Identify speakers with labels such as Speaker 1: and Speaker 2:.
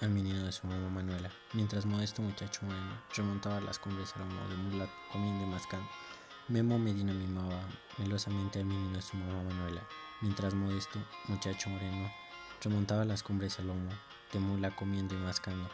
Speaker 1: al menino de su mamá Manuela, mientras Modesto, muchacho moreno, remontaba las cumbres al lomo de mula comiendo y mascando. Memo Medina mimaba melosamente al menino de su mamá Manuela, mientras Modesto, muchacho moreno, remontaba las cumbres al lomo de mula comiendo y mascando.